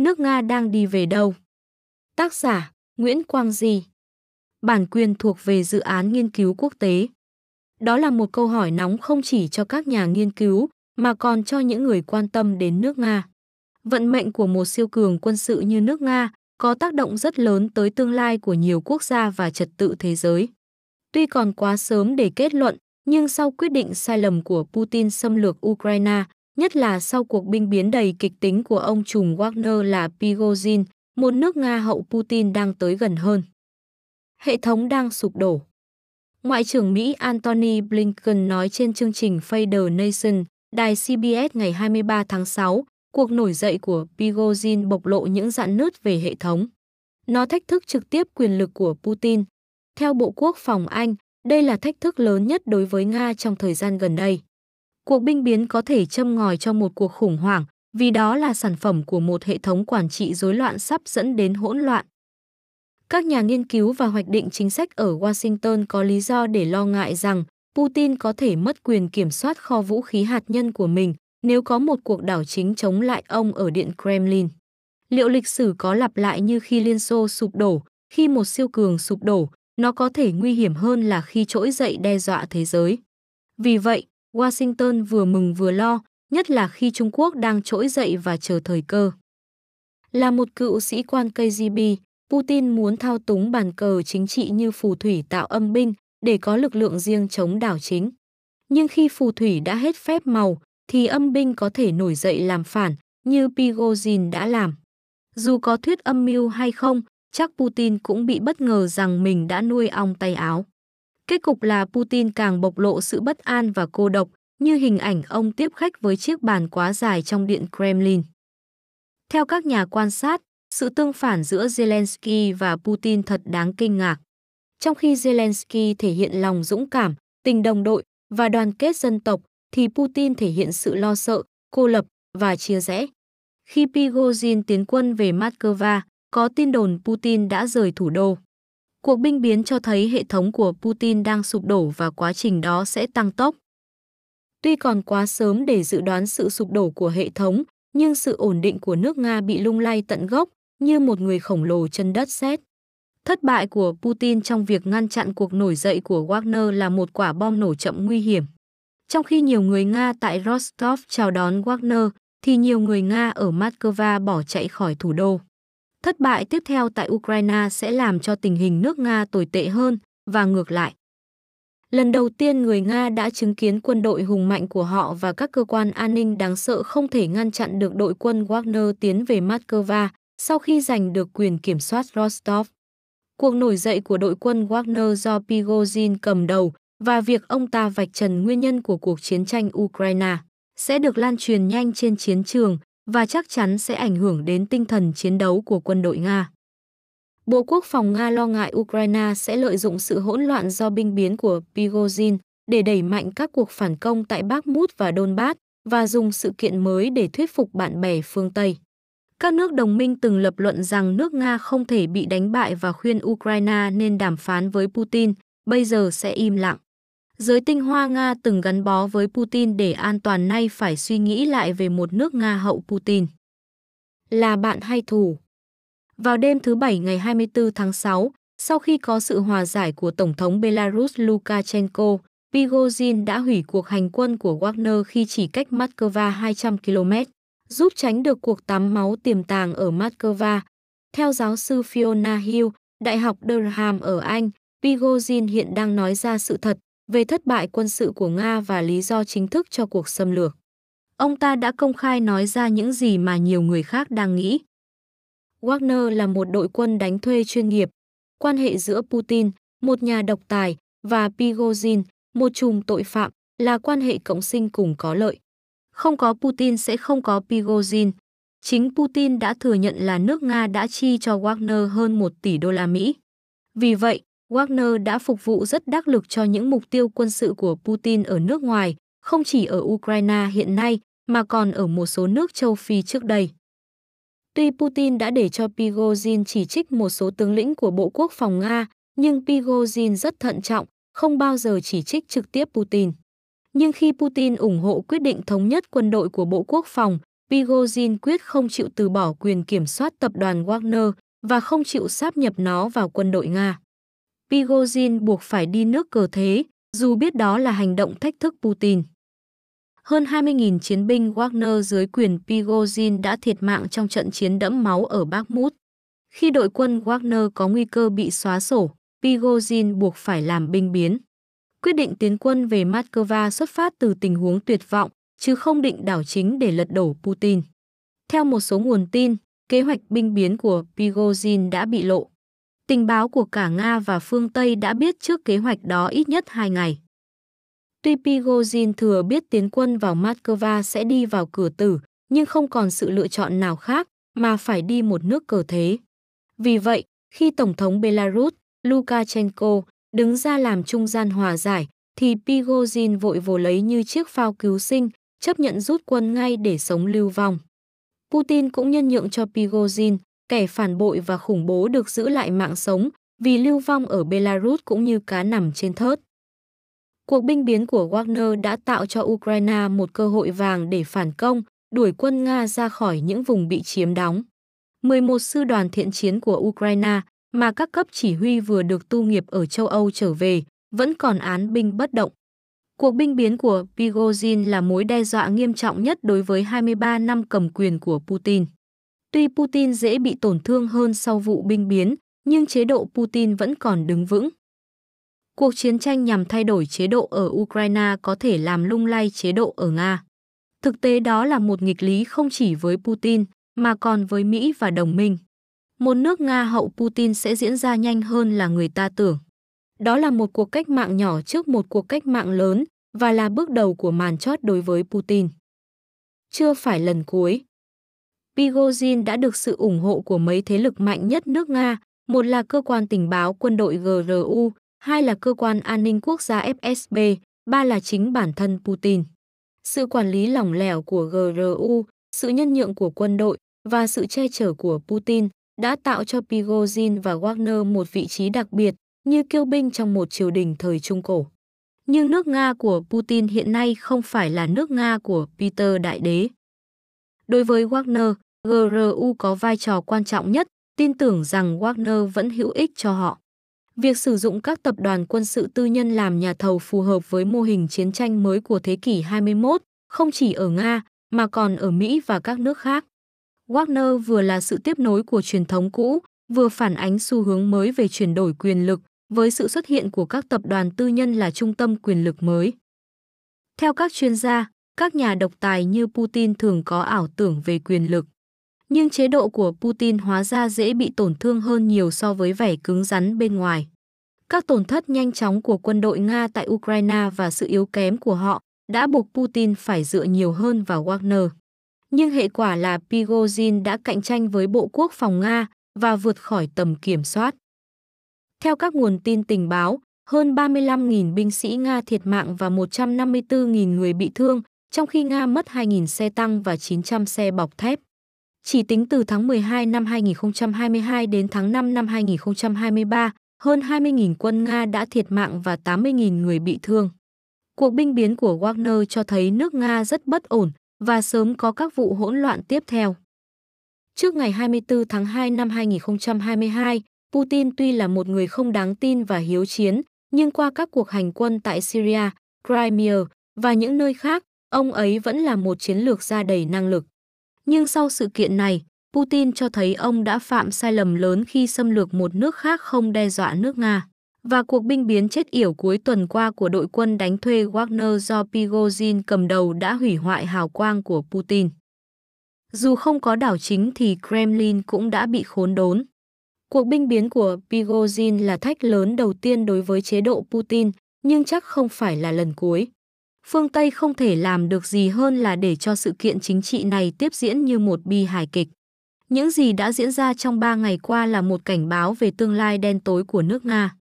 Nước Nga đang đi về đâu? Tác giả Nguyễn Quang Di Bản quyền thuộc về dự án nghiên cứu quốc tế. Đó là một câu hỏi nóng không chỉ cho các nhà nghiên cứu, mà còn cho những người quan tâm đến nước Nga. Vận mệnh của một siêu cường quân sự như nước Nga có tác động rất lớn tới tương lai của nhiều quốc gia và trật tự thế giới. Tuy còn quá sớm để kết luận, nhưng sau quyết định sai lầm của Putin xâm lược Ukraine, nhất là sau cuộc binh biến đầy kịch tính của ông trùm Wagner là Prigozhin, một nước Nga hậu Putin đang tới gần hơn. Hệ thống đang sụp đổ. Ngoại trưởng Mỹ Antony Blinken nói trên chương trình Fader Nation, đài CBS ngày 23 tháng 6, cuộc nổi dậy của Prigozhin bộc lộ những dạn nứt về hệ thống. Nó thách thức trực tiếp quyền lực của Putin. Theo Bộ Quốc phòng Anh, đây là thách thức lớn nhất đối với Nga trong thời gian gần đây. Cuộc binh biến có thể châm ngòi cho một cuộc khủng hoảng, vì đó là sản phẩm của một hệ thống quản trị rối loạn sắp dẫn đến hỗn loạn. Các nhà nghiên cứu và hoạch định chính sách ở Washington có lý do để lo ngại rằng Putin có thể mất quyền kiểm soát kho vũ khí hạt nhân của mình nếu có một cuộc đảo chính chống lại ông ở Điện Kremlin. Liệu lịch sử có lặp lại như khi Liên Xô sụp đổ, khi một siêu cường sụp đổ, nó có thể nguy hiểm hơn là khi trỗi dậy đe dọa thế giới. Vì vậy, Washington vừa mừng vừa lo, nhất là khi Trung Quốc đang trỗi dậy và chờ thời cơ. Là một cựu sĩ quan KGB, Putin muốn thao túng bàn cờ chính trị như phù thủy tạo âm binh để có lực lượng riêng chống đảo chính. Nhưng khi phù thủy đã hết phép màu, thì âm binh có thể nổi dậy làm phản, như Prigozhin đã làm. Dù có thuyết âm mưu hay không, chắc Putin cũng bị bất ngờ rằng mình đã nuôi ong tay áo. Kết cục là Putin càng bộc lộ sự bất an và cô độc, như hình ảnh ông tiếp khách với chiếc bàn quá dài trong điện Kremlin. Theo các nhà quan sát, sự tương phản giữa Zelensky và Putin thật đáng kinh ngạc. Trong khi Zelensky thể hiện lòng dũng cảm, tình đồng đội và đoàn kết dân tộc, thì Putin thể hiện sự lo sợ, cô lập và chia rẽ. Khi Prigozhin tiến quân về Moscow, có tin đồn Putin đã rời thủ đô. Cuộc binh biến cho thấy hệ thống của Putin đang sụp đổ và quá trình đó sẽ tăng tốc. Tuy còn quá sớm để dự đoán sự sụp đổ của hệ thống, nhưng sự ổn định của nước Nga bị lung lay tận gốc như một người khổng lồ chân đất sét. Thất bại của Putin trong việc ngăn chặn cuộc nổi dậy của Wagner là một quả bom nổ chậm nguy hiểm. Trong khi nhiều người Nga tại Rostov chào đón Wagner, thì nhiều người Nga ở Moscow bỏ chạy khỏi thủ đô. Thất bại tiếp theo tại Ukraine sẽ làm cho tình hình nước Nga tồi tệ hơn và ngược lại. Lần đầu tiên người Nga đã chứng kiến quân đội hùng mạnh của họ và các cơ quan an ninh đáng sợ không thể ngăn chặn được đội quân Wagner tiến về Moscow sau khi giành được quyền kiểm soát Rostov. Cuộc nổi dậy của đội quân Wagner do Prigozhin cầm đầu và việc ông ta vạch trần nguyên nhân của cuộc chiến tranh Ukraine sẽ được lan truyền nhanh trên chiến trường và chắc chắn sẽ ảnh hưởng đến tinh thần chiến đấu của quân đội Nga. Bộ Quốc phòng Nga lo ngại Ukraine sẽ lợi dụng sự hỗn loạn do binh biến của Prigozhin để đẩy mạnh các cuộc phản công tại Bakhmut và Donbass và dùng sự kiện mới để thuyết phục bạn bè phương Tây. Các nước đồng minh từng lập luận rằng nước Nga không thể bị đánh bại và khuyên Ukraine nên đàm phán với Putin, bây giờ sẽ im lặng. Giới tinh hoa Nga từng gắn bó với Putin để an toàn nay phải suy nghĩ lại về một nước Nga hậu Putin. Là bạn hay thù? Vào đêm thứ Bảy ngày 24 tháng 6, sau khi có sự hòa giải của Tổng thống Belarus Lukashenko, Prigozhin đã hủy cuộc hành quân của Wagner khi chỉ cách Moscow 200 km, giúp tránh được cuộc tắm máu tiềm tàng ở Moscow. Theo giáo sư Fiona Hill, Đại học Durham ở Anh, Prigozhin hiện đang nói ra sự thật về thất bại quân sự của Nga và lý do chính thức cho cuộc xâm lược. Ông ta đã công khai nói ra những gì mà nhiều người khác đang nghĩ. Wagner là một đội quân đánh thuê chuyên nghiệp. Quan hệ giữa Putin, một nhà độc tài, và Prigozhin, một chùm tội phạm, là quan hệ cộng sinh cùng có lợi. Không có Putin sẽ không có Prigozhin. Chính Putin đã thừa nhận là nước Nga đã chi cho Wagner hơn 1 tỷ đô la Mỹ. Vì vậy, Wagner đã phục vụ rất đắc lực cho những mục tiêu quân sự của Putin ở nước ngoài, không chỉ ở Ukraine hiện nay mà còn ở một số nước châu Phi trước đây. Tuy Putin đã để cho Prigozhin chỉ trích một số tướng lĩnh của Bộ Quốc phòng Nga, nhưng Prigozhin rất thận trọng, không bao giờ chỉ trích trực tiếp Putin. Nhưng khi Putin ủng hộ quyết định thống nhất quân đội của Bộ Quốc phòng, Prigozhin quyết không chịu từ bỏ quyền kiểm soát tập đoàn Wagner và không chịu sáp nhập nó vào quân đội Nga. Prigozhin buộc phải đi nước cờ thế, dù biết đó là hành động thách thức Putin. Hơn 20.000 chiến binh Wagner dưới quyền Prigozhin đã thiệt mạng trong trận chiến đẫm máu ở Bakhmut. Khi đội quân Wagner có nguy cơ bị xóa sổ, Prigozhin buộc phải làm binh biến. Quyết định tiến quân về Moscow xuất phát từ tình huống tuyệt vọng, chứ không định đảo chính để lật đổ Putin. Theo một số nguồn tin, kế hoạch binh biến của Prigozhin đã bị lộ. Tình báo của cả Nga và phương Tây đã biết trước kế hoạch đó ít nhất hai ngày. Tuy Pigozhin thừa biết tiến quân vào Moscow sẽ đi vào cửa tử, nhưng không còn sự lựa chọn nào khác mà phải đi một nước cờ thế. Vì vậy, khi Tổng thống Belarus Lukashenko đứng ra làm trung gian hòa giải, thì Pigozhin vội vồ lấy như chiếc phao cứu sinh, chấp nhận rút quân ngay để sống lưu vong. Putin cũng nhân nhượng cho Pigozhin, kẻ phản bội và khủng bố được giữ lại mạng sống vì lưu vong ở Belarus cũng như cá nằm trên thớt. Cuộc binh biến của Wagner đã tạo cho Ukraine một cơ hội vàng để phản công, đuổi quân Nga ra khỏi những vùng bị chiếm đóng. 11 sư đoàn thiện chiến của Ukraine mà các cấp chỉ huy vừa được tu nghiệp ở châu Âu trở về, vẫn còn án binh bất động. Cuộc binh biến của Prigozhin là mối đe dọa nghiêm trọng nhất đối với 23 năm cầm quyền của Putin. Tuy Putin dễ bị tổn thương hơn sau vụ binh biến, nhưng chế độ Putin vẫn còn đứng vững. Cuộc chiến tranh nhằm thay đổi chế độ ở Ukraine có thể làm lung lay chế độ ở Nga. Thực tế đó là một nghịch lý không chỉ với Putin, mà còn với Mỹ và đồng minh. Một nước Nga hậu Putin sẽ diễn ra nhanh hơn là người ta tưởng. Đó là một cuộc cách mạng nhỏ trước một cuộc cách mạng lớn và là bước đầu của màn chót đối với Putin. Chưa phải lần cuối. Prigozhin đã được sự ủng hộ của mấy thế lực mạnh nhất nước Nga, một là cơ quan tình báo quân đội GRU, hai là cơ quan an ninh quốc gia FSB, ba là chính bản thân Putin. Sự quản lý lỏng lẻo của GRU, sự nhân nhượng của quân đội và sự che chở của Putin đã tạo cho Prigozhin và Wagner một vị trí đặc biệt như kiêu binh trong một triều đình thời Trung Cổ. Nhưng nước Nga của Putin hiện nay không phải là nước Nga của Peter Đại Đế. Đối với Wagner, GRU có vai trò quan trọng nhất, tin tưởng rằng Wagner vẫn hữu ích cho họ. Việc sử dụng các tập đoàn quân sự tư nhân làm nhà thầu phù hợp với mô hình chiến tranh mới của thế kỷ 21, không chỉ ở Nga mà còn ở Mỹ và các nước khác. Wagner vừa là sự tiếp nối của truyền thống cũ, vừa phản ánh xu hướng mới về chuyển đổi quyền lực với sự xuất hiện của các tập đoàn tư nhân là trung tâm quyền lực mới. Theo các chuyên gia, các nhà độc tài như Putin thường có ảo tưởng về quyền lực. Nhưng chế độ của Putin hóa ra dễ bị tổn thương hơn nhiều so với vẻ cứng rắn bên ngoài. Các tổn thất nhanh chóng của quân đội Nga tại Ukraine và sự yếu kém của họ đã buộc Putin phải dựa nhiều hơn vào Wagner nhưng hệ quả là Prigozhin đã cạnh tranh với Bộ Quốc phòng Nga và vượt khỏi tầm kiểm soát. Theo các nguồn tin tình báo, hơn 35.000 binh sĩ Nga thiệt mạng và 154.000 người bị thương, trong khi Nga mất 2.000 xe tăng và 900 xe bọc thép. Chỉ tính từ tháng 12 năm 2022 đến tháng 5 năm 2023, hơn 20.000 quân Nga đã thiệt mạng và 80.000 người bị thương. Cuộc binh biến của Wagner cho thấy nước Nga rất bất ổn, và sớm có các vụ hỗn loạn tiếp theo. Trước ngày 24 tháng 2 năm 2022, Putin tuy là một người không đáng tin và hiếu chiến, nhưng qua các cuộc hành quân tại Syria, Crimea và những nơi khác, ông ấy vẫn là một chiến lược gia đầy năng lực. Nhưng sau sự kiện này, Putin cho thấy ông đã phạm sai lầm lớn khi xâm lược một nước khác không đe dọa nước Nga và cuộc binh biến chết yểu cuối tuần qua của đội quân đánh thuê Wagner do Prigozhin cầm đầu đã hủy hoại hào quang của Putin. Dù không có đảo chính thì Kremlin cũng đã bị khốn đốn. Cuộc binh biến của Prigozhin là thách lớn đầu tiên đối với chế độ Putin, nhưng chắc không phải là lần cuối. Phương Tây không thể làm được gì hơn là để cho sự kiện chính trị này tiếp diễn như một bi hài kịch. Những gì đã diễn ra trong ba ngày qua là một cảnh báo về tương lai đen tối của nước Nga.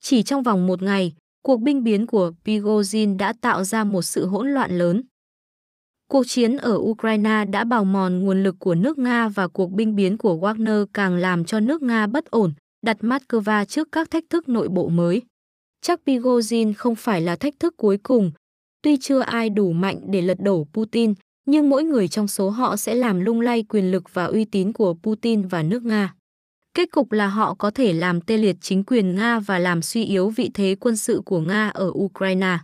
Chỉ trong vòng một ngày, cuộc binh biến của Prigozhin đã tạo ra một sự hỗn loạn lớn. Cuộc chiến ở Ukraine đã bào mòn nguồn lực của nước Nga và cuộc binh biến của Wagner càng làm cho nước Nga bất ổn, đặt Moscow trước các thách thức nội bộ mới. Chắc Prigozhin không phải là thách thức cuối cùng. Tuy chưa ai đủ mạnh để lật đổ Putin, nhưng mỗi người trong số họ sẽ làm lung lay quyền lực và uy tín của Putin và nước Nga. Kết cục là họ có thể làm tê liệt chính quyền Nga và làm suy yếu vị thế quân sự của Nga ở Ukraine.